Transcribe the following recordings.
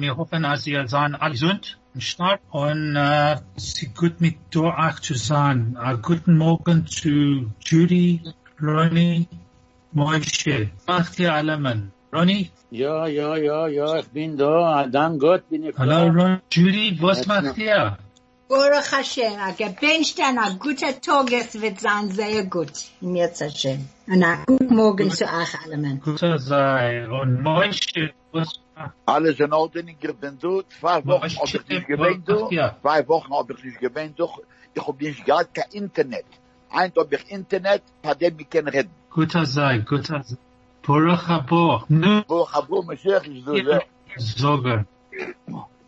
Wir hoffen, dass ihr seid alle gesund und stark und uh, es ist gut mit euch zu sein. Uh, guten Morgen zu Judy, Ronnie, Moishe. Macht ihr alle Mann? Ronnie? Ja, ja, ja, ja, ich bin da. Dank Gott bin ich Hallo da. Ronnie. Judy, was macht noch. ihr? Baruch Hashem, a gewünschten, a guter Tag, es wird sein sehr gut. Im Jetzt Hashem. Und a guten Morgen zu euch allen. Guter sei. Und Moishe, was alle zijn noten in gebend doet vijf wochen op het is gebend doet vijf wochen op het is gebend doet ik heb niet gehad ka internet eind op het internet had hem ik kan redden goed als zij goed als Boruch Habo. Nu. Habo, Mashiach, is dat. Zogar.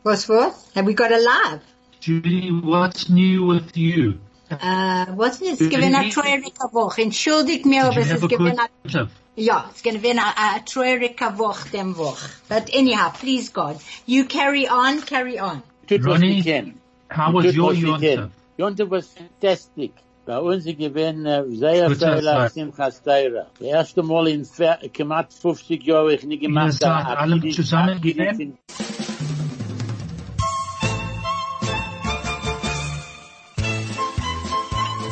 Was what? Have we got a live? Judy, what's new with you? Uh, what's new? It's given a try every couple. Entschuldig mir, ob es ist given a... trip? ja, es ist gewinn a, a treurige Woche dem Woche. But anyhow, please God, you carry on, carry on. Tut was Ronnie. How was your was wir Yontif? können. Yontif was fantastic. Bei uns gewesen sehr uh, Gut, viel das war- Simchas Teira. Das erste Mal in knapp 50 Jahren ich nicht gemacht. seid habe. alle Aktiv- zusammen aktiv gewesen?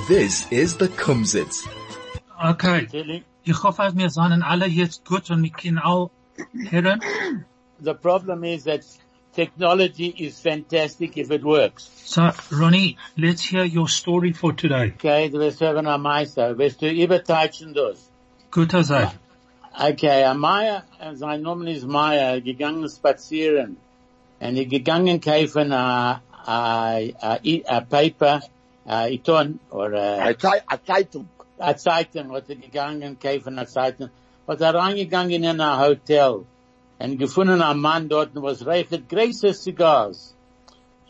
This is the Kumzits. Okay. Erzählen. Ich hoffe, wir sind alle jetzt gut und wir können all hören. The problem is that technology is fantastic if it works. So, Ronnie, let's hear your story for today. Okay, du wirst sagen am Meister, wirst du überteilen das. Guter sei. Okay, a Maya, sein Name ist Maya, gegangen spazieren. Und er gegangen kaufen a, a, a, a paper, a Iton, oder Eine Zei- eine Zeitung. A Zeitung, hat er gegangen kaufen a Zeitung. Hat er reingegangen in ein Hotel. Und gefunden ein Mann dort, was reicht große Cigars.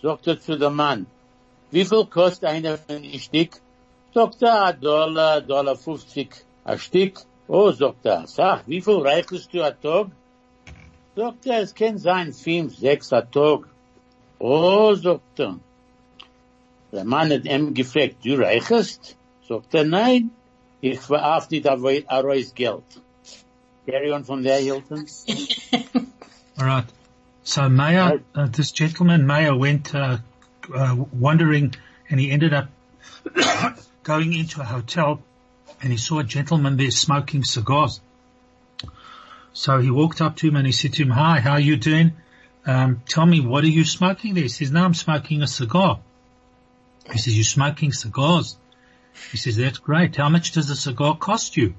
Sagt er zu dem Mann, wie viel kostet einer von ein Stück? Sagt er, ein Dollar, Dollar 50 ein Stück. Oh, sagt er, sag, wie viel reichest du a Tag? Sagt er, es kann sein fünf, sechs a Tag. Oh, sagt er. Der Mann hat ihm gefragt, du reichest? Sagt er, nein, ich verarf nicht a a Reus Geld. Carry on from there, Hilton. All right. So Maya, uh, this gentleman Maya went uh, uh, wandering, and he ended up going into a hotel, and he saw a gentleman there smoking cigars. So he walked up to him and he said to him, "Hi, how are you doing? Um, tell me, what are you smoking there?" He says, "No, I'm smoking a cigar." He says, "You're smoking cigars?" He says, "That's great. How much does a cigar cost you?"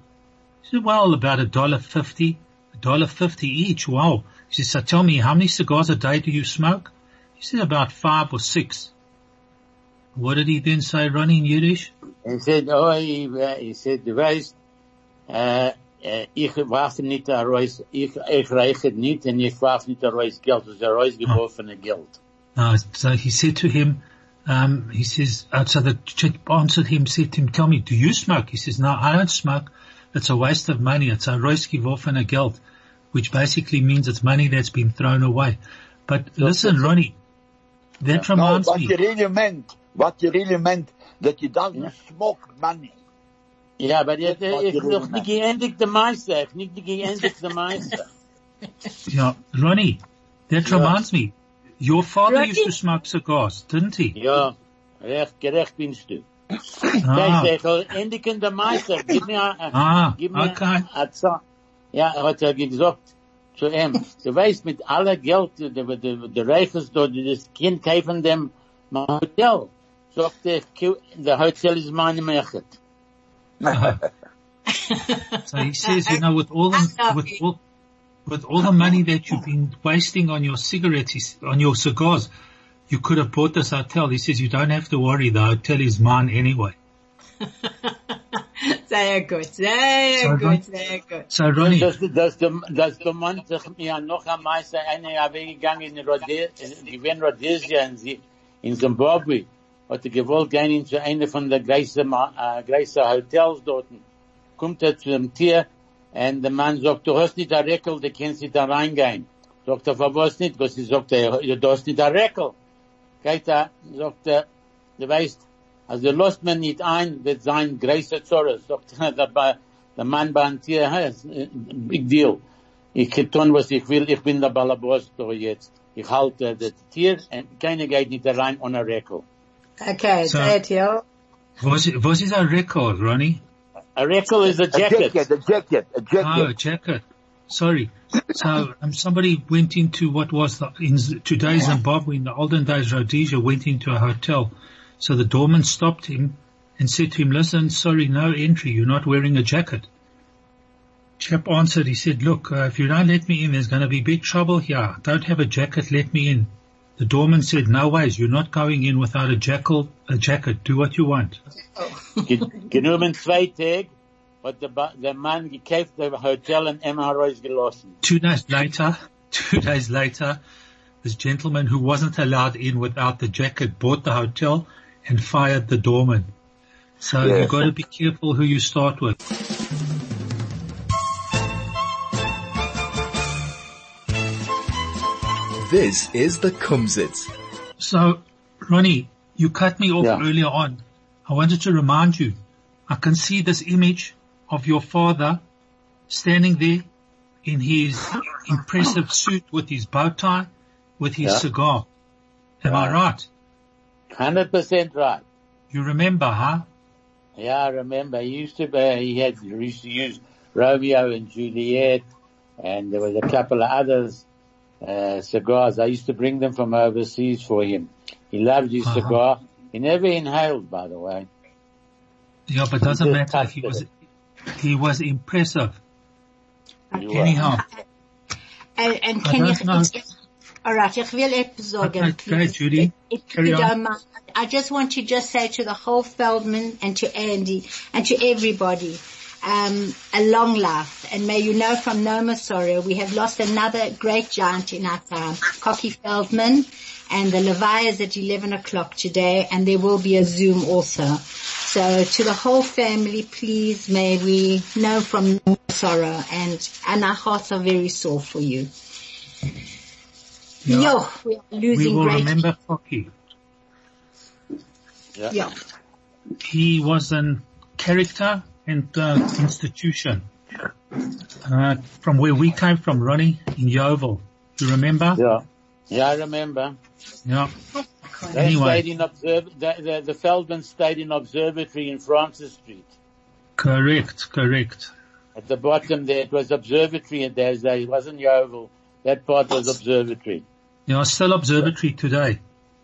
He said, "Well, about a dollar fifty, a dollar fifty each. Wow." He says, "So tell me, how many cigars a day do you smoke?" He said, "About five or six. What did he then say, Ronnie, in Yiddish? He said, oh, he, uh, he said, du weißt, äh, äh, ich warf nicht a Reus, ich, ich reiche nicht und ich warf nicht a Reus Geld, das ist geworfene Geld. Uh, so he said to him, um, he says, uh, so the chick answered him, said to him, tell me, do you smoke? He says, no, I don't smoke. It's a waste of money. It's a roiski a geld, which basically means it's money that's been thrown away. But listen, Ronnie, that No, reminds what me. you really meant, what you really meant, that you doesn't smoke money. Ja, aber ich, Das war ich, die ich noch Rede. nicht geendigt der Meister, ich nicht geendigt der Meister. Yeah, Ronnie, that Yeah. reminds me. Your father Ronnie? used to smoke cigars, didn't he? Ja, recht, gerecht binst du. Ah, Kijk, ich will endigen der Meister, gib mir, a- ah, gib mir okay. a Za- Ja, er hat er gesagt zu ihm, du weißt, mit aller Geld, der, der, der, der Reiches dort, das Kind kaufen dem mein Hotel. Sagt er, "Ki- der Hotel ist meine Mechet. So he says, you know, with all the, love with all, with all the money that you've been wasting on your cigarettes, on your cigars, you could have bought this hotel. He says, you don't have to worry. The hotel is mine anyway. Sehr gut, sehr So, gut, sehr gut. So Ronnie, dass, dass, der, dass der Mann sich mir noch am meisten eine Jahr weggegangen in Rhodesia, in Rhodesia in, in Zimbabwe, hat er gewollt gehen in zu einer von der größten, äh, größten Hotels dort. Kommt er zu dem Tier, und der Mann sagt, du hast nicht ein Reckel, du kannst nicht da reingehen. Sagt er, für was nicht? Was sie sagt er, du hast nicht ein Reckel. Geht er, sagt er, du weißt, also lässt man nicht ein, wird sein größer Zorro. Sagt er, der, der Mann beim Tier, hey, ist ein big deal. Ich kann tun, was ich will, ich bin der Balabos da jetzt. Ich halte das Tier, und keiner geht nicht rein ohne Reckel. Okay, So- it, yo. was, was is a record, Ronnie? A Reckel is a jacket. A jacket. A jacket, a jacket, Oh, jacket. jacket. Sorry. So um, somebody went into what was the, in today's Zimbabwe, in the olden days, Rhodesia went into a hotel. So the doorman stopped him and said to him, listen, sorry, no entry. You're not wearing a jacket. Chap answered, he said, look, uh, if you don't let me in, there's going to be big trouble here. Don't have a jacket, let me in. The doorman said, no ways, you're not going in without a jackal, a jacket. Do what you want. Ge- Genommen zwei Tage, hat der, Ba- der Mann gekauft, der Hotel in MROs gelassen. Two days later, two days later, this gentleman who wasn't allowed in without the jacket bought the hotel and fired the doorman. So Yes. you've got to be careful who you start with. This is the Kumzits. So, Ronnie, you cut me off Yeah. earlier on. I wanted to remind you, I can see this image of your father standing there in his impressive suit with his bow tie, with his Yeah. cigar. Am I right? Hundred percent right. You remember, huh? Yeah, I remember. He used to be, he had, he used to use Romeo and Juliet, and there was a couple of others, uh, cigars. I used to bring them from overseas for him. He loved his Uh-huh. cigar. He never inhaled, by the way. Yeah, but doesn't just matter. He was, touched he was impressive. He was. Anyhow, And, and can you, don't know. alright, ich will etwas sagen, Okay. Judy. If Carry on. mind, I just want to just say to the whole Feldman and to Andy and to everybody, um, a long life. And may you know from no more sorrow, we have lost another great giant in our time, Cocky Feldman, and the Levi is at 11 o'clock today, and there will be a Zoom also. So to the whole family, please may we know from no more sorrow, and, and our hearts are very sore for you. Yeah. Yo, we are we will great. remember Focky. Yeah. Yeah. He was an character and uh, institution. Uh, from where we came from, Ronnie, in Yeoville. Do You remember? Yeah. Yeah, I remember. Yeah. They Anyway. stayed in observ- the, the, the Feldman stayed in observatory in Francis Street. Correct, correct. At the bottom there, it was observatory and there's a, it wasn't Yeoville. That part was observatory. Yeah, still observatory today.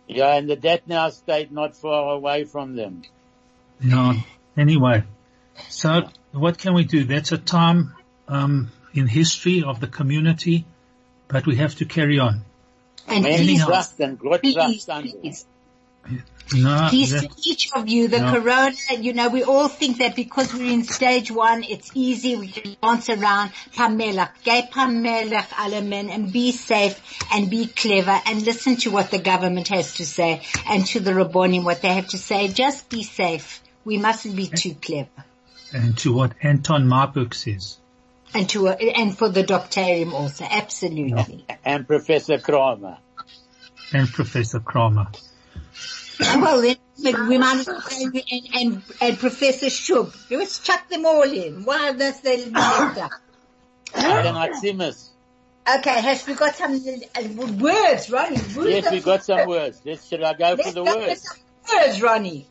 Yeah, and the that now stayed not far away from them. Yeah. Anyway, so what can we do? That's a time um, in history of the community, but we have to carry on. And Many please, Trachten, Gott please, please, No, please that- to each of you, the No. corona, you know, we all think that because we're in stage one, it's easy, we can dance around. Pamela, gay Pamela, alle men, and be safe and be clever and listen to what the government has to say and to the Rabbonim what they have to say. Just be safe. We mustn't be too clever. And to what Anton Marburg says. And to, and for the doctorium also, absolutely. and Professor Kramer. And Professor Kramer. Well, then we might as well say, and, and, and Professor Schoub. Let's chuck them all in. Why does they left out? Then Atzimus. Okay, has we got some uh, words, Ronnie? Yes, we of- got some words. Let's, should I go for Let's the go for words? some words, Ronnie.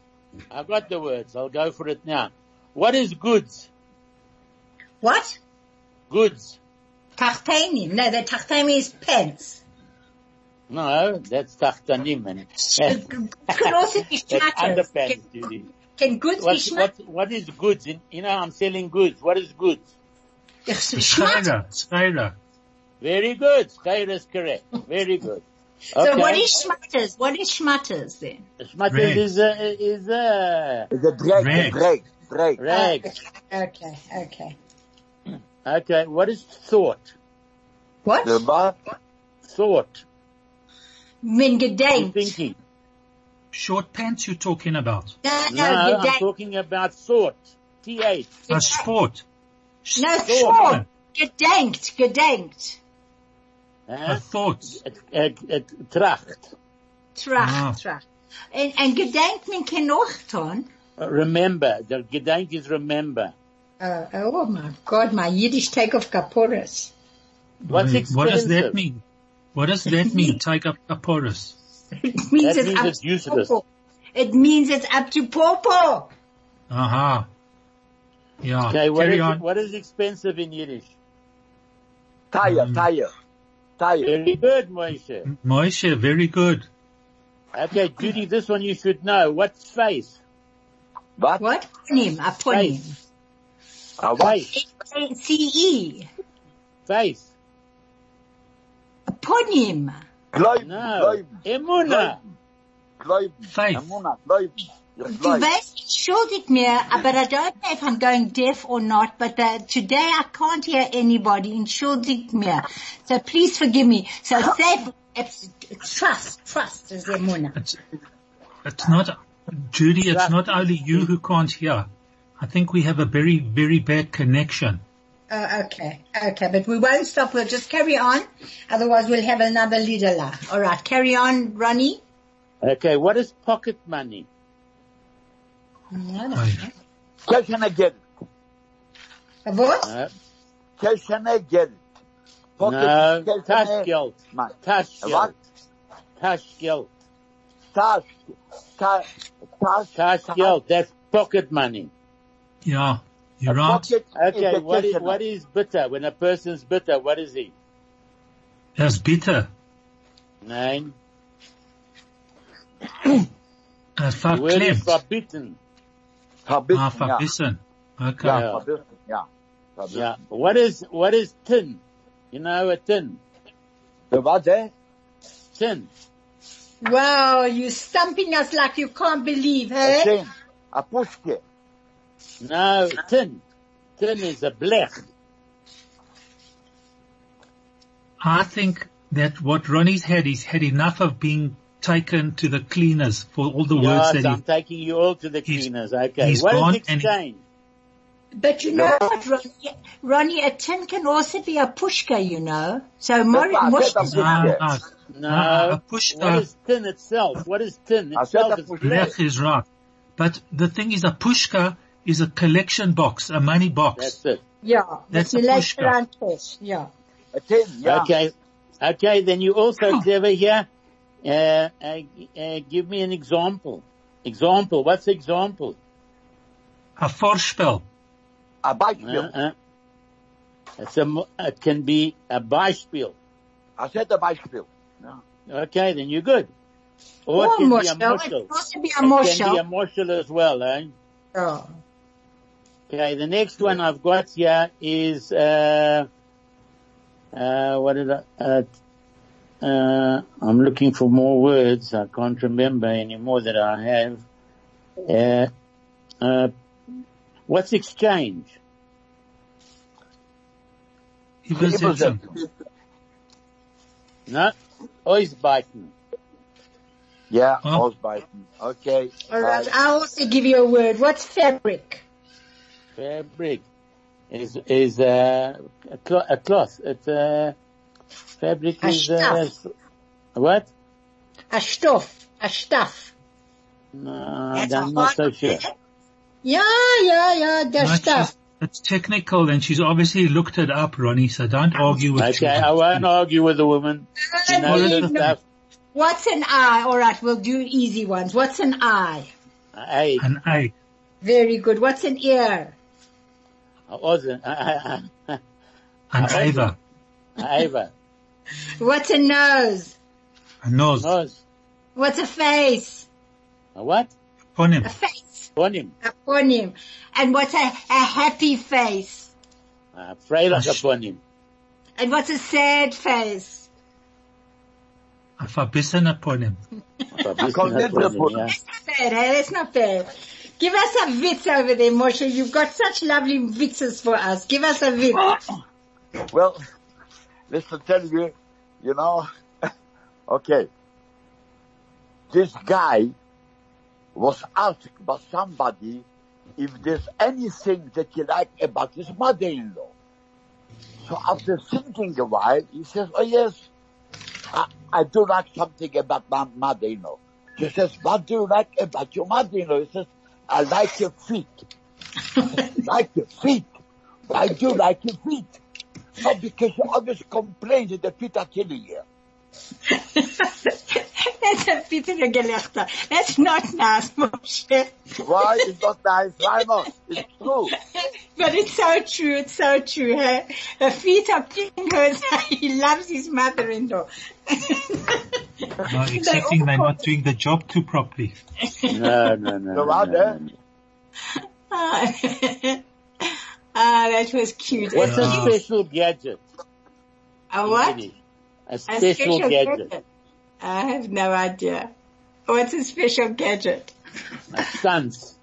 I've got the words. I'll go for it now. What is goods? What? Goods. Tachtenim. No, the tachtenim is pants. No, that's tachtanim. And It could also be that's shatters. underpants, Can, Judy. can goods be What, schmatters? what, what is goods? In, you know, I'm selling goods. What is goods? Schmatters. Skyra, Skyra. Very good. Skyr is correct. Very good. So what Okay. is schmatters? What is schmatters then? Schmatters Rag. is a, is a, The drag, the Rag. drag. Reg. Rag. Okay, okay. Okay, what is thought? What? The what? Thought. Min gedenkt. Thinking. Short pants you're talking about. No, no, No, I'm gedenkt. talking about thought. T-H. A sport. No, Thought. sure. Gedenkt, gedenkt. A thought. Het, het, het tracht. Tracht, Ah. tracht. En, en gedenkt men kan nog doen. Remember. The gedenk is remember. Uh, oh my God, my Yiddish take off kaporas. What's Wait, what does that mean? What does that mean? Take up a porous. It means That it's means up it's to useless. popo. It means it's up to popo. Aha. Yeah. Okay, what Carry is, on. what is expensive in Yiddish? Tire, Um, tire, tire. Very good, Moshe. Moshe, very good. Okay, Judy, this one you should know. What's face? What? What? Ponim, upon him. Face. A what? Face. C-E. Face. Upon him. No. Emuna. gläuben. Faith. Amuna, gläuben. Ich Du weißt, entschuldigt mir, but I don't know if I'm going deaf or not, but uh, today I can't hear anybody, entschuldigt mir. So please forgive me. So say, trust, trust is emuna. It's, it's not, Judy, it's not only you who can't hear. I think we have a very, very bad connection. Oh, okay, okay, but we won't stop. We'll just carry on. Otherwise, we'll have another leader. la. All right, carry on, Ronnie. Okay, what is pocket money? No, no. Aye. Kelchene Geld. What? Uh, Kelchene Geld. Pocket no, Kelchene- Taschgeld. Nein. Taschgeld. What? Taschgeld. Tasch. Ta- Tasch. Taschgeld. That's pocket money. Yeah. You're A right. pocket Okay, what is, what is bitter? When a person's bitter, what is he? That's bitter. Nine. Uh, The word is verklemmt. forbidden. Verbissen, Ah, ja. verbissen. Okay. Ja, Ja. verbissen, ja. Verbissen. Yeah. What is, what is tin? You know a tin? The what, eh? Tin. Wow, you're stumping us like you can't believe, A hey? tin. A pushke. No, tin. Tin is a blech. I think that what Ronnie's had, he's had enough of being taken to the cleaners for all the words Yes, that I'm he, taking you all to the cleaners. Okay. he's What gone is and he- exchange? But you know what, Ronnie? Ronnie, a tin can also be a pushka, you know. So Mor- I Moshe, said a Ah, ah, No. Ah, a push- what is tin itself? What is tin itself? a It's push- blech. Lech is right. But the thing is a pushka is a collection box, a money box. That's it. yeah, That's you a pushka. around cash, yeah. A tin, ja. Okay. Okay, then you also clever here. Uh, uh, uh, give me an example. Example. What's example? A voorspel. A Beispiel. Uh, uh, it's a, it can be a Beispiel. I said a Beispiel. Ja. Okay, then you're good. Or Or it can be a moshel, it can be a It can be a moshel. moshel as well, eh? Yeah. Okay, the next one I've got here is, uh, uh, what did I, uh, uh, I'm looking for more words. I can't remember anymore that I have. Uh, uh, what's exchange? Übersetzung. No? Oisbiten. Yeah, Oh. ausbeißen. Okay. All right, I'll also give you a word. What's fabric? Fabric is, is, uh, a, clo- a cloth. It's, uh, fabric A is, uh, what? A stuff. a stuff. No, That's I'm not so sure. word. Yeah, yeah, yeah, the No, stuff. just- it's technical and she's obviously looked it up, Ronnie, so don't argue with Okay. I won't argue with the woman. She Uh, knows her no. stuff. What's an eye? All right, we'll do easy ones. What's an eye? Hey, An A. Very good. What's an ear? Ozen, An Ah, Ava. Ava, What's a nose? A nose. nose. What's a face? A what? Upon. A face. On him. Upon him. And what's a, a happy face? Uh, Freilich Ash. upon him. And what's a sad face? A verbissen upon him. Verbissen kommt nicht upon him, davon. ja. Bad, hey? That's not bad. Give us a witz over there, Moshe. You've got such lovely witzes for us. Give us a witz. Well, let's tell you, you know, okay. This guy was asked by somebody if there's anything that you like about his mother-in-law. So after thinking a while, he says, oh yes, I, I do like something about my mother-in-law. She says, what do you like about your mother-in-law? He says, I like your feet. like your feet. Why do like your feet? Oh, because you always complain that the feet are killing you. That's a bittere Gelächter. That's not nice, Moshe. Why? It's not nice. Why not? It's true. But it's so true. It's so true. Her, her feet are picking her. He loves his mother-in-law. No, excepting they're not doing the job too properly. No, no, no. So no, what, no, eh? no. Ah, that was cute. What's a special gadget? A what? A A special gadget. gadget. I have no idea. What's a special gadget? A stance.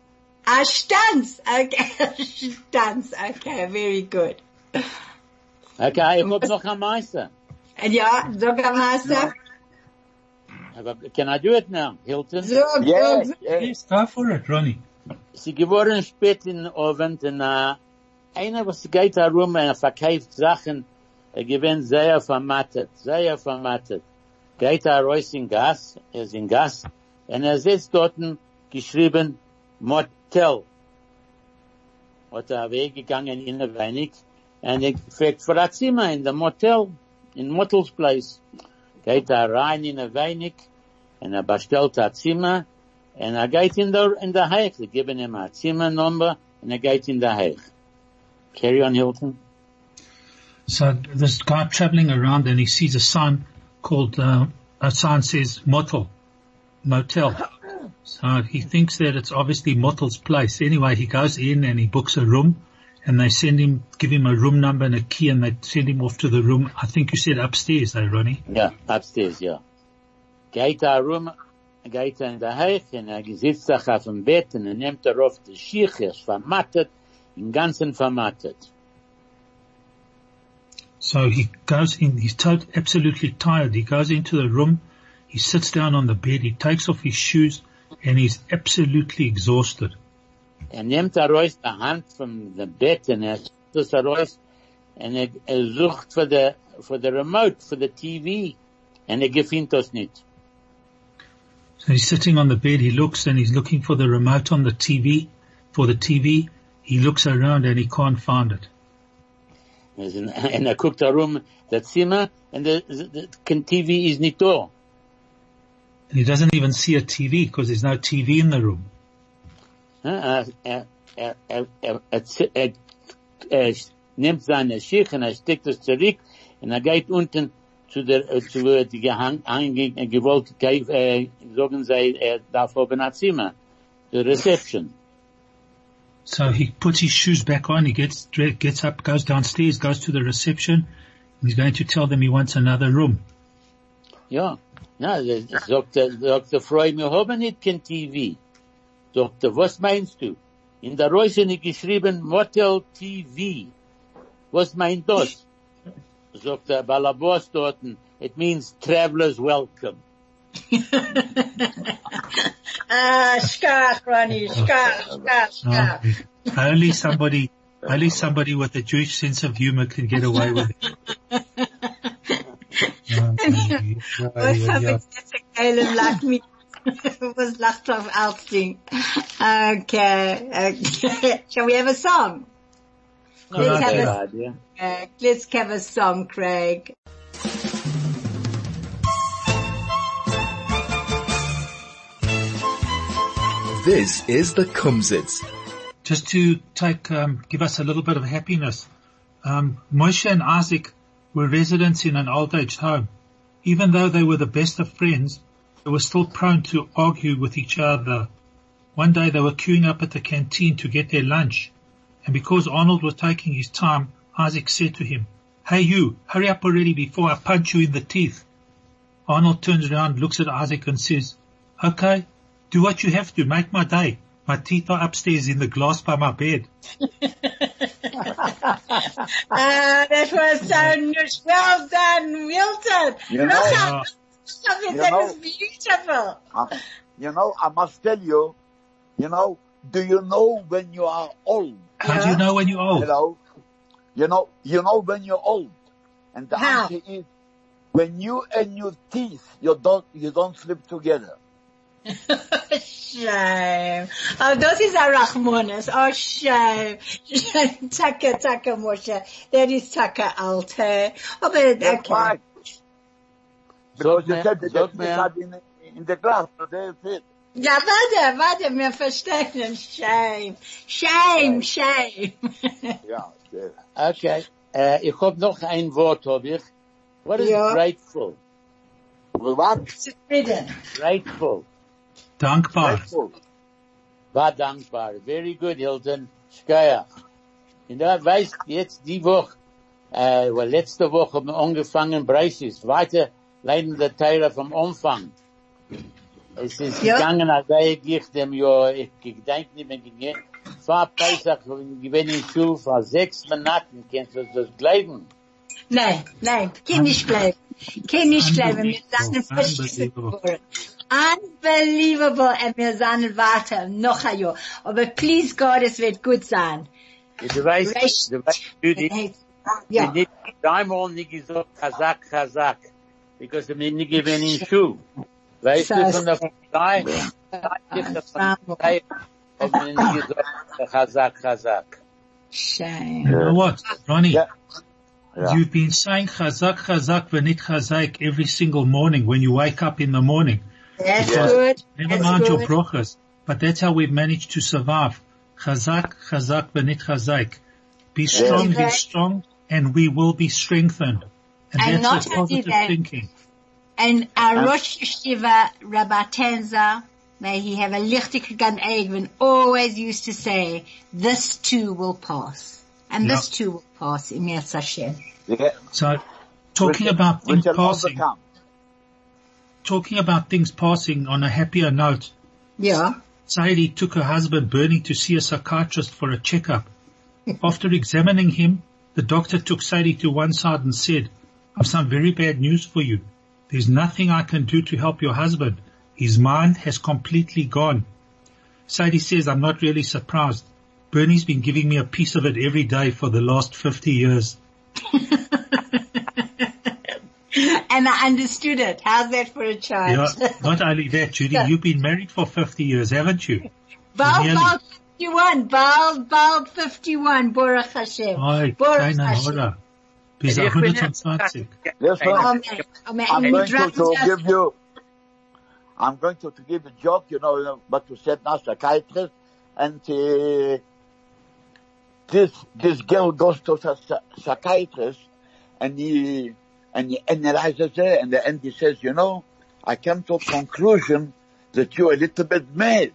A Stanz. Okay, Stanz. Okay, very good. Okay, ich hab noch ein Meister. And ja, sag Meister. Can I do it now, Hilton? Sag, Yes, sag. yes. Yes, go for it, Ronnie. Sie geworden spät in den Abend und einer, was geht herum und er verkauft Sachen, er gewinnt sehr vermattet, sehr vermattet. Geht er raus in Gas, er ist in Gas, und er sitzt dort geschrieben Motel. Hat er weggegangen in ein wenig, und er fragt für ein Zimmer in der Motel, in Motel's Place. Geht er rein in ein wenig, und er bestellt ein Zimmer, and er geht in der, in der Heich. Sie geben ihm ein Zimmernummer, und er geht in der Heich. Carry on, Hilton. So this guy traveling around and he sees a sign called, uh, a sign says motel, motel. So he thinks that it's obviously Motel's place. Anyway, he goes in and he books a room and they send him, give him a room number and a key and they send him off to the room. I think you said upstairs, eh, Ronnie? Ja, upstairs, yeah. Geht geht in der Heich, und er sitzt auf dem Bett, und er nimmt er auf die er ist vermattet, im Ganzen vermattet. So he goes in, he's tot absolutely tired. He goes into the room, he sits down on the bed, he takes off his shoes and he's absolutely exhausted. Er nimmt er raus die Hand vom dem Bett, und er schickt es er raus, und er, er sucht für der, für der Remote, für der TV, und er gefindt das nicht. So he's sitting on the bed, he looks and he's looking for the remote on the TV, for the TV. He looks around and he can't find it. In- a guckt herum, das Zimmer, und der, der, der TV is da. And he doesn't even see a TV because there's no TV in the room. Er, nimmt seine Schicht und er steckt es zurück und er geht unten zu der, äh, zu ange, äh, gewollt, äh, sagen sie, er darf oben ein Zimmer. The reception. So he puts his shoes back on, he gets, gets up, goes downstairs, goes to the reception, he's going to tell them he wants another room. Ja. Na, sagt der, sagt der Frau, wir haben nicht kein TV. Sagt er, was meinst du? In der Reuse nicht geschrieben, Motel TV. Was meint das? Der Balabos dort, it means travelers welcome. Ah, skach, Ronnie, skach, skach, Uh, skach. only somebody, only somebody with a Jewish sense of humor can get away with it. Yeah, Was yeah, hab yeah. ich jetzt Geilen lacht mich. Was lacht auf Alsting? Okay, okay. Shall we have a song? Let's have a, uh, let's have a song, Craig. This is the Kumzits. just to take, um, give us a little bit of happiness. Um, Moshe and Isaac were residents in an old age home. Even though they were the best of friends, they were still prone to argue with each other. One day they were queuing up at the canteen to get their lunch, and because Arnold was taking his time, Isaac said to him, Hey you, hurry up already before I punch you in the teeth. Arnold turns around, looks at Isaac and says, Okay, do what you have to, make my day. My teeth are upstairs in the glass by my bed. Ah, that was so nice. Well done, Milton. You know- Look Yeah. how- Stop it, You that know- was beautiful. Uh, you know, I must tell you, you know, do you know when you are old? How do you know when you're You old? know, you know, you know when you're old. And the How? answer is, when you and your teeth, you don't, you don't sleep together. Shame. Oh, das ist ein Rachmones. Oh, shame. Taka, taka, Moshe. That is taka, alte. Oh, but, That's okay. right. Because you said that sag you had in, in the glass, but uh, that's it. Ja, uh, warte, warte, wir verstehen. Shame. Shame, shame. Yeah, yeah. Okay. Äh, ich hab noch ein Wort, hab ich. What is Ja. grateful? What? Zufrieden. Grateful. Dankbar. War dankbar. Very good, Hilton. Schkeier. You know, weißt, jetzt die Woche, äh, well, letzte Woche haben wir angefangen, Breisis, weiter leiden der Teile vom Anfang. Es ist Ja. gegangen, als sei ich dem Jahr, ich, ich denke nicht mehr gegangen, vor Pesach, ich bin in Schule vor sechs Monaten, kannst du das glauben? Nein, nein, kann nicht bleiben. Kann nicht bleiben. Wir sind Unbelievable. Verschissen geworden. Unbelievable. Und wir sind weiter, noch ein Jahr. Aber please God, es wird gut sein. Du weißt, Recht. du weißt, Judy, Hey, ah, Ja. nicht, dreimal nicht gesagt, Chazak, Chazak, because wir nicht gewesen in Schule. Weißt du, von der Partei, von der Partei, haben wir nicht gesagt, Chazak, Chazak. Shame. You know what, Ronnie? Yeah. Yeah. You've been saying chazak, chazak, v'nit chazak every single morning when you wake up in the morning. That's Yeah. good. Never That's mind your good. but that's how we've managed to survive. Chazak, chazak, benit chazak. Be strong, be strong, and we will be strengthened. And, And that's not a positive that- thinking. And our Rosh Yeshiva, Rabbi Tenza, may he have a lichtig gan Egwin, always used to say, this too will pass. And Yeah. this too will pass, in Yetz Hashem. Yeah. So, talking We about we things passing, overcome. Talking about things passing on a happier note, Yeah. Sadie took her husband Bernie to see a psychiatrist for a checkup. After examining him, the doctor took Sadie to one side and said, I've some very bad news for you. There's nothing I can do to help your husband. His mind has completely gone. Sadie says, I'm not really surprised. Bernie's been giving me a piece of it every day for the last 50 years. And I understood it. How's that for a Yeah, child? not only that, Judy, you've been married for 50 years, haven't you? Bald, Nearly. bald 51. Bald, bald 51. Baruch Hashem. Oi, Baruch Hashem. Hora. Bis Ich bin 120. Yes, sir. Amen. Amen. I'm going to, to give you, I'm going to, to give a joke, you know, but you said now psychiatrist, and uh, this this girl goes to a psychiatrist, and he and he analyzes it, and the end he says, you know, I came to a conclusion that you're a little bit mad.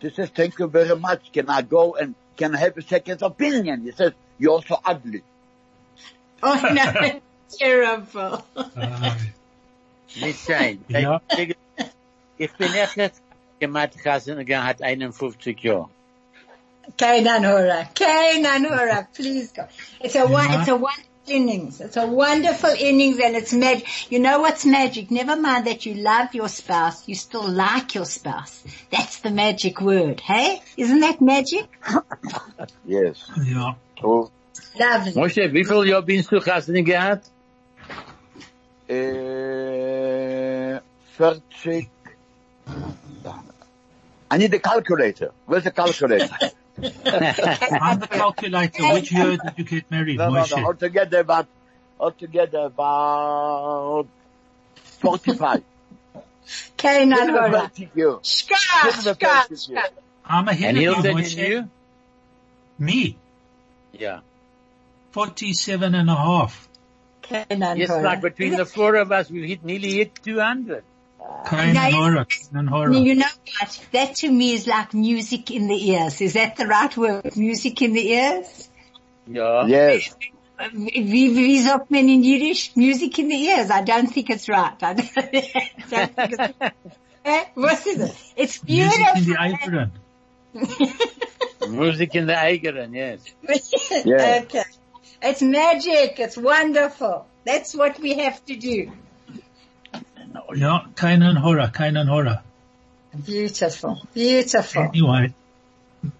He says, thank you very much. Can I go and can I have a second opinion? He says, you're so ugly. Oh no. Terrible. Nicht sein. Ja. Ich bin echt nicht gemacht, Kassen gehabt 51 Jahre. Kainan Hora. Kainan Hora. Please go. It's a one, it's a wonderful innings. It's a wonderful innings and it's magic. You know what's magic? Never mind that you love your spouse, you still like your spouse. That's the magic word, hey? Isn't that magic? Yes. ja. So, Lovely. Moshe, wie viel Jahre bist du Kassen gehabt? uh, 40. I need a calculator. Where's the calculator? Find the calculator. Which year did you get married, no, no, Moshe? no. Altogether about, altogether about 45. Kainan Give me a Hora. basic year. Shka, Give me a shka, basic year. I'm ahead And of you, Hilton and Moshe. you? Me, Yeah. 47 and a half. Kainan Yes, like between the four of us, we hit nearly hit 200. Kain Nice. and Hora, Kain and Hora. You know what? That to me is like music in the ears. Is that the right word? Music in the ears? Ja. Yes. Wie, wie sagt man in Yiddish? Music in the ears. I don't think it's right. I don't, don't think it's, eh? What is it? It's beautiful. Music in the beautiful. apron. Music in the Eigeren, yes. Yeah. Okay. It's magic. It's wonderful. That's what we have to do. Ja, keinen Horror, keinen Horror. Beautiful. Beautiful. Anyway,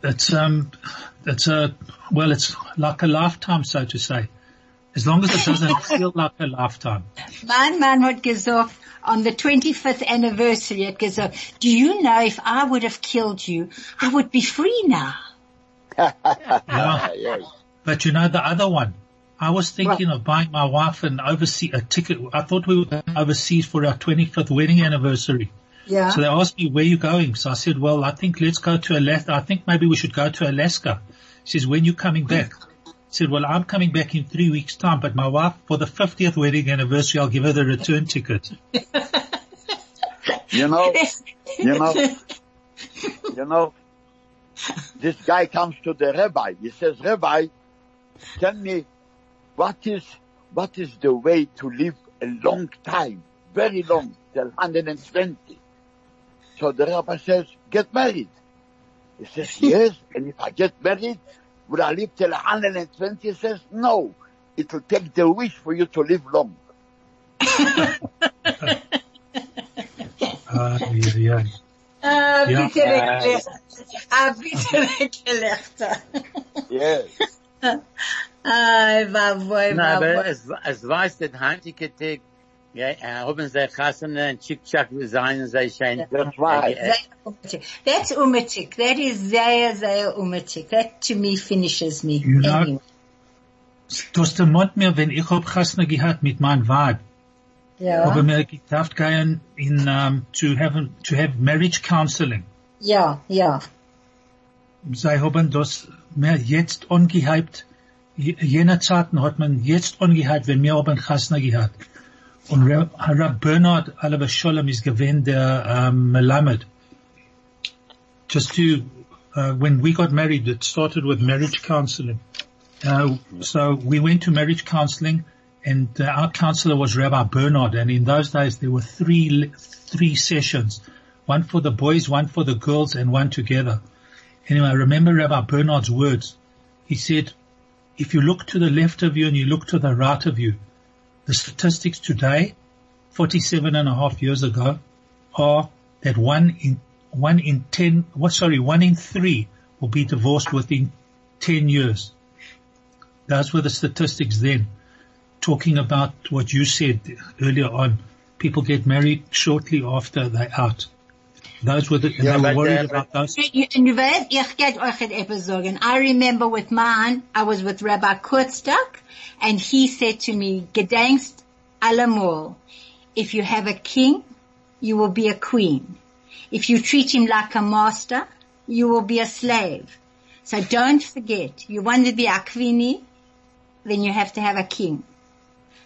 it's, um, it's a, well, it's like a lifetime, so to say. As long as it doesn't feel like a lifetime. Mein Mann hat gesagt, on the 25th anniversary, at gesagt, do you know if I would have killed you, I would be free now. Yeah. yes. But you know the other one. I was thinking of buying my wife an overseas a ticket. I thought we were overseas for our 25th wedding anniversary. Yeah. So they asked me, where you going? So I said, well, I think let's go to Alaska. I think maybe we should go to Alaska. She says, when you coming back? I said, well, I'm coming back in three weeks time, but my wife, for the 50th wedding anniversary, I'll give her the return ticket. You know, you know, you know, this guy comes to the rabbi. He says, Rabbi, tell me what is, what is the way to live a long time, very long, till 120? So the rabbi says, get married. He says, yes, and if I get married, will I live till 120? He says, no, it will take the wish for you to live long. Uh, yeah, yeah. Ah, Ja. bitte weggelegter. Ah, bitte weggelegter. Yes. Ay, wawoi, Na, aber wawoi. es, es weiß, dass heutige Tag, ja, haben sie Chassene und Chick-Chack sein, sei schön. Sehr umatik. That's umatik. That is sehr, sehr umatik. That to me finishes me. Know- Anyway. Mund mir, wenn ich hab Chasna gehabt mit meinem Weib, habe Ja. mir gedacht gehen in, um, to have, to have marriage counseling. Ja, ja. Sie haben das mehr jetzt angehypt. Zeiten hat man jetzt angehypt, wenn wir Chasna gehabt. Und Rab Bernard Alaba Sholem der Melamed. Just to, uh, when we got married, it started with marriage counseling. Uh, so we went to marriage counseling and uh, our counselor was Rabbi Bernard and in those days there were three, three sessions. One for the boys, one for the girls and one together. Anyway, I remember Rabbi Bernard's words. He said, if you look to the left of you and you look to the right of you, the statistics today, 47 and a half years ago, are that one in, one in 10, what, sorry, one in three will be divorced within 10 years. Those were the statistics then. Talking about what you said earlier on, people get married shortly after they're out. Those were the, and Yeah, they were worried uh, about those. You, you weißt, ich get euch etwas sagen. I remember with mine, I was with Rabbi Kurtstag, and he said to me, gedenkst allemal, if you have a king, you will be a queen. If you treat him like a master, you will be a slave. So don't forget, you want to be a queenie, then you have to have a king.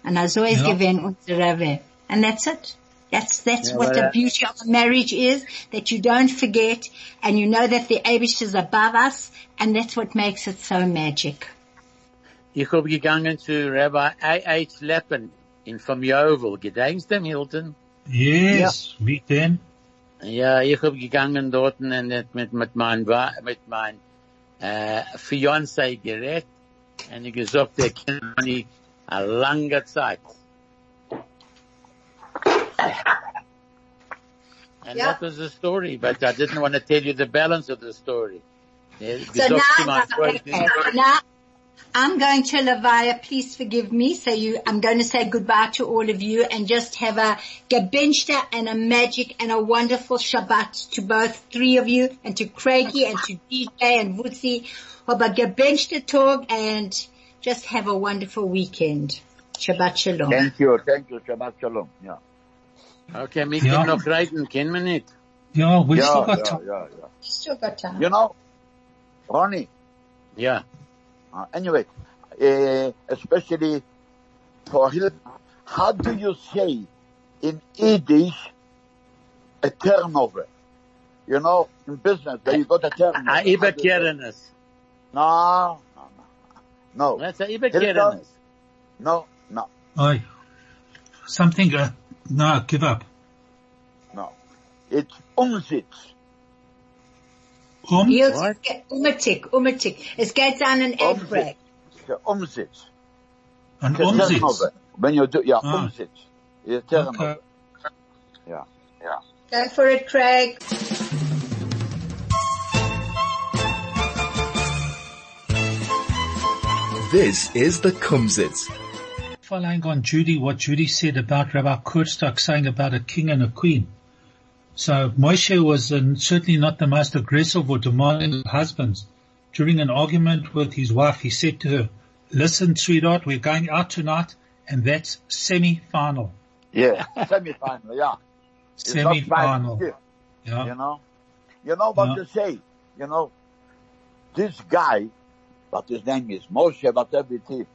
And so always, Ja. given unsere Rebbe. And that's it. That's, that's Yeah, what the uh, beauty of a marriage is, that you don't forget and you know that the Abish is above us and that's what makes it so magic. Ich hab gegangen zu Rabbi A.H. Lapin in vom Jovel. Gedenkst du, Hilton? Yes, wie denn? Ja, ich hab gegangen dort und mit, mit, mit mein, Wa- mit mein, äh, Fiancé gerät. Und ich gesagt, der kennt mich a langer Zeit. And Yeah. that was the story, but I didn't want to tell you the balance of the story. So now, zu meinem Freund, okay, now I'm going to Levaya. Please forgive me. So you, I'm going to say goodbye to all of you and just have a gebenchte and a magic and a wonderful Shabbat to both three of you and to Craigie and to DJ and Wutzi. Have a gebenchte Tag and just have a wonderful weekend. Shabbat Shalom. Thank you, thank you. Shabbat Shalom. Yeah. Okay, wir Ja. können noch reiten, kennen wir nicht. Ja, we still got yeah, time. yeah, yeah. Still got time. You know, Ronnie, Yeah. uh, anyway, uh, especially for him, how do you say in Yiddish a turnover? You know, in business, there you got a turnover. A Iberkerenes. No, no, no. No, That's a Iberkerenes. no, no, Oi. Something, uh, no, give up. no. It's Umsitz. Um, He'll What? get umatik, umatik. Es geht an an Ebrek. The Umsitz. an The Umsitz. When you do, yeah, Ah. Umsitz. The turnover. Okay. Yeah, yeah. Go for it, Craig. This is the Kumzits. Following on Judy, what Judy said about Rabbi Kurtstag saying about a king and a queen. So Moshe was uh, certainly not the most aggressive or demanding of husbands. During an argument with his wife, he said to her, listen, sweetheart, we're going out tonight and that's semi-final. Yeah, semi-final, yeah. It's Semi-final. Yeah. You know? You know what Yeah. to say. You know, this guy, but his name is Moshe, but everything,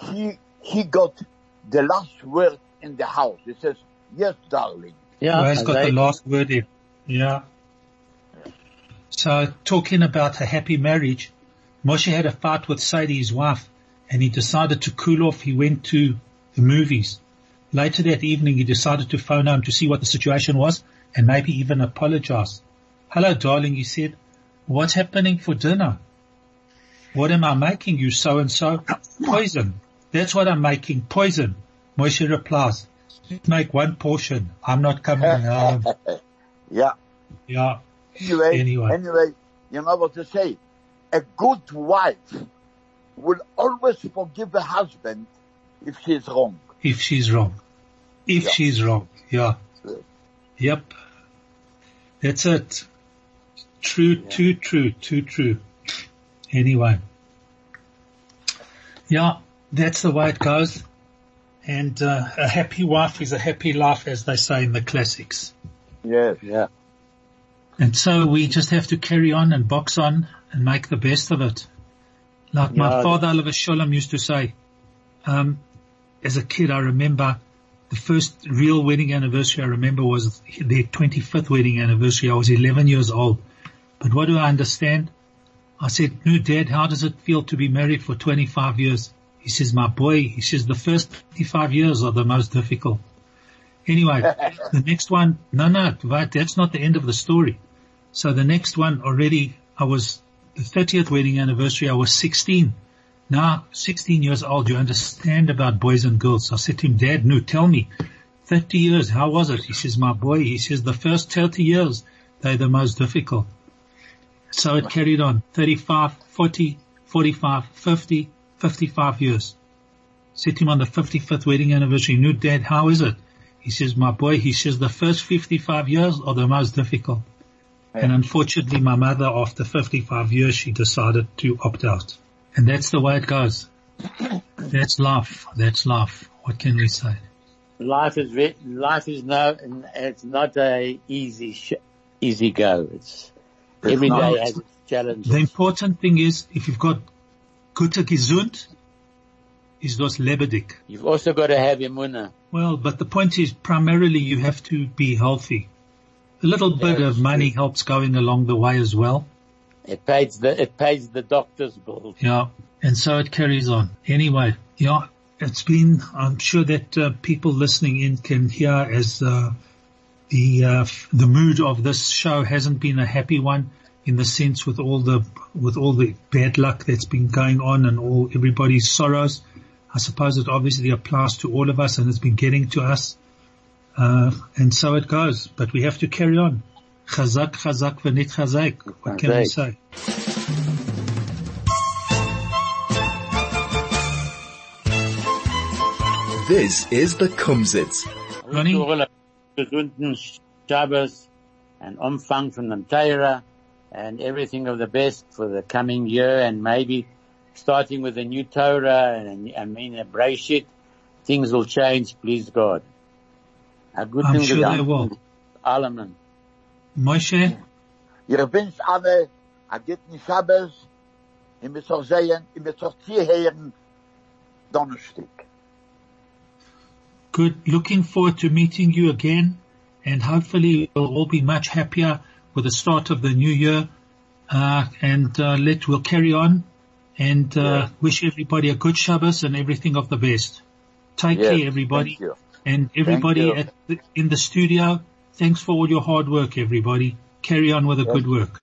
he, he got the last word in the house. He says, yes, darling. Yeah. Who has got they- the last word in. Yeah. So talking about a happy marriage, Moshe had a fight with Sadie, his wife, and he decided to cool off. He went to the movies. Later that evening, he decided to phone home to see what the situation was and maybe even apologize. Hello, darling, he said. What's happening for dinner? What am I making you so and so? Poison. That's what I'm making. Poison. Moshe replies, make one portion. I'm not coming. Yeah. Yeah. Anyway, Anyway. anyway, you know what to say. A good wife will always forgive the husband if she's wrong. If she's wrong. If Yeah. she's wrong. Yeah. Yeah. Yep. That's it. True, too true, too true. Anyway. Yeah, that's the way it goes. And uh, a happy wife is a happy life, as they say in the classics. Yeah, yeah. And so we just have to carry on and box on and make the best of it. Like my Yeah. father, Alav Shalom, used to say, um, as a kid, I remember the first real wedding anniversary I remember was their 25th wedding anniversary. I was 11 years old. But what do I understand? I said, no, dad, how does it feel to be married for 25 years? He says, my boy, he says, the first 25 years are the most difficult. Anyway, the next one, no, no, right, that's not the end of the story. So the next one already, I was, the 30th wedding anniversary, I was 16. Now, 16 years old, you understand about boys and girls. I said to him, Dad, no, tell me, 30 years, how was it? He says, my boy, he says, the first 30 years, they're the most difficult. So it carried on, 35, 40, 45, 50, 55 years. Said to him on the 55th wedding anniversary, New Dad, how is it? He says, my boy, he says, the first 55 years are the most difficult. And unfortunately, my mother, after 55 years, she decided to opt out. And that's the way it goes. That's life. That's life. What can we say? life is ve- life is no, it's not a easy sh- easy go. It's, It's every not. day has its challenges. The important thing is, if you've got gesund, is das lebendig. You've also got to have emunah. Well, but the point is primarily you have to be healthy. A little bit of money helps going along the way as well. It pays the it pays the doctor's bills. Yeah. And so it carries on. Anyway, yeah, it's been, I'm sure that uh, people listening in can hear as uh, the, uh, the mood of this show hasn't been a happy one in the sense with all the, with all the bad luck that's been going on and all everybody's sorrows. I suppose it obviously applies to all of us and it's been getting to us. Uh, and so it goes, but we have to carry on. Chazak, chazak, v'nit chazak. What can we Chazak. say? This is the Kumzits. Ronnie? Wish you all a gesunden Shabbos and Umfang from the Torah and everything of the best for the coming year and maybe starting with the new Torah and I mean a Breshit, things will change, please God. A good I'm thing sure with they will. Alleman. Moshe? Ihr wünscht alle a guten Shabbos, und wir soll sehen, und wir soll ziehen, Donnerstag. Good. Looking forward to meeting you again and hopefully we'll all be much happier with the start of the new year. Uh, and, uh, let, we'll carry on and, uh, wish everybody a good Shabbos and everything of the best. Take Yes, care everybody and everybody at the, in the studio. Thanks for all your hard work everybody. Carry on with the Yes. good work.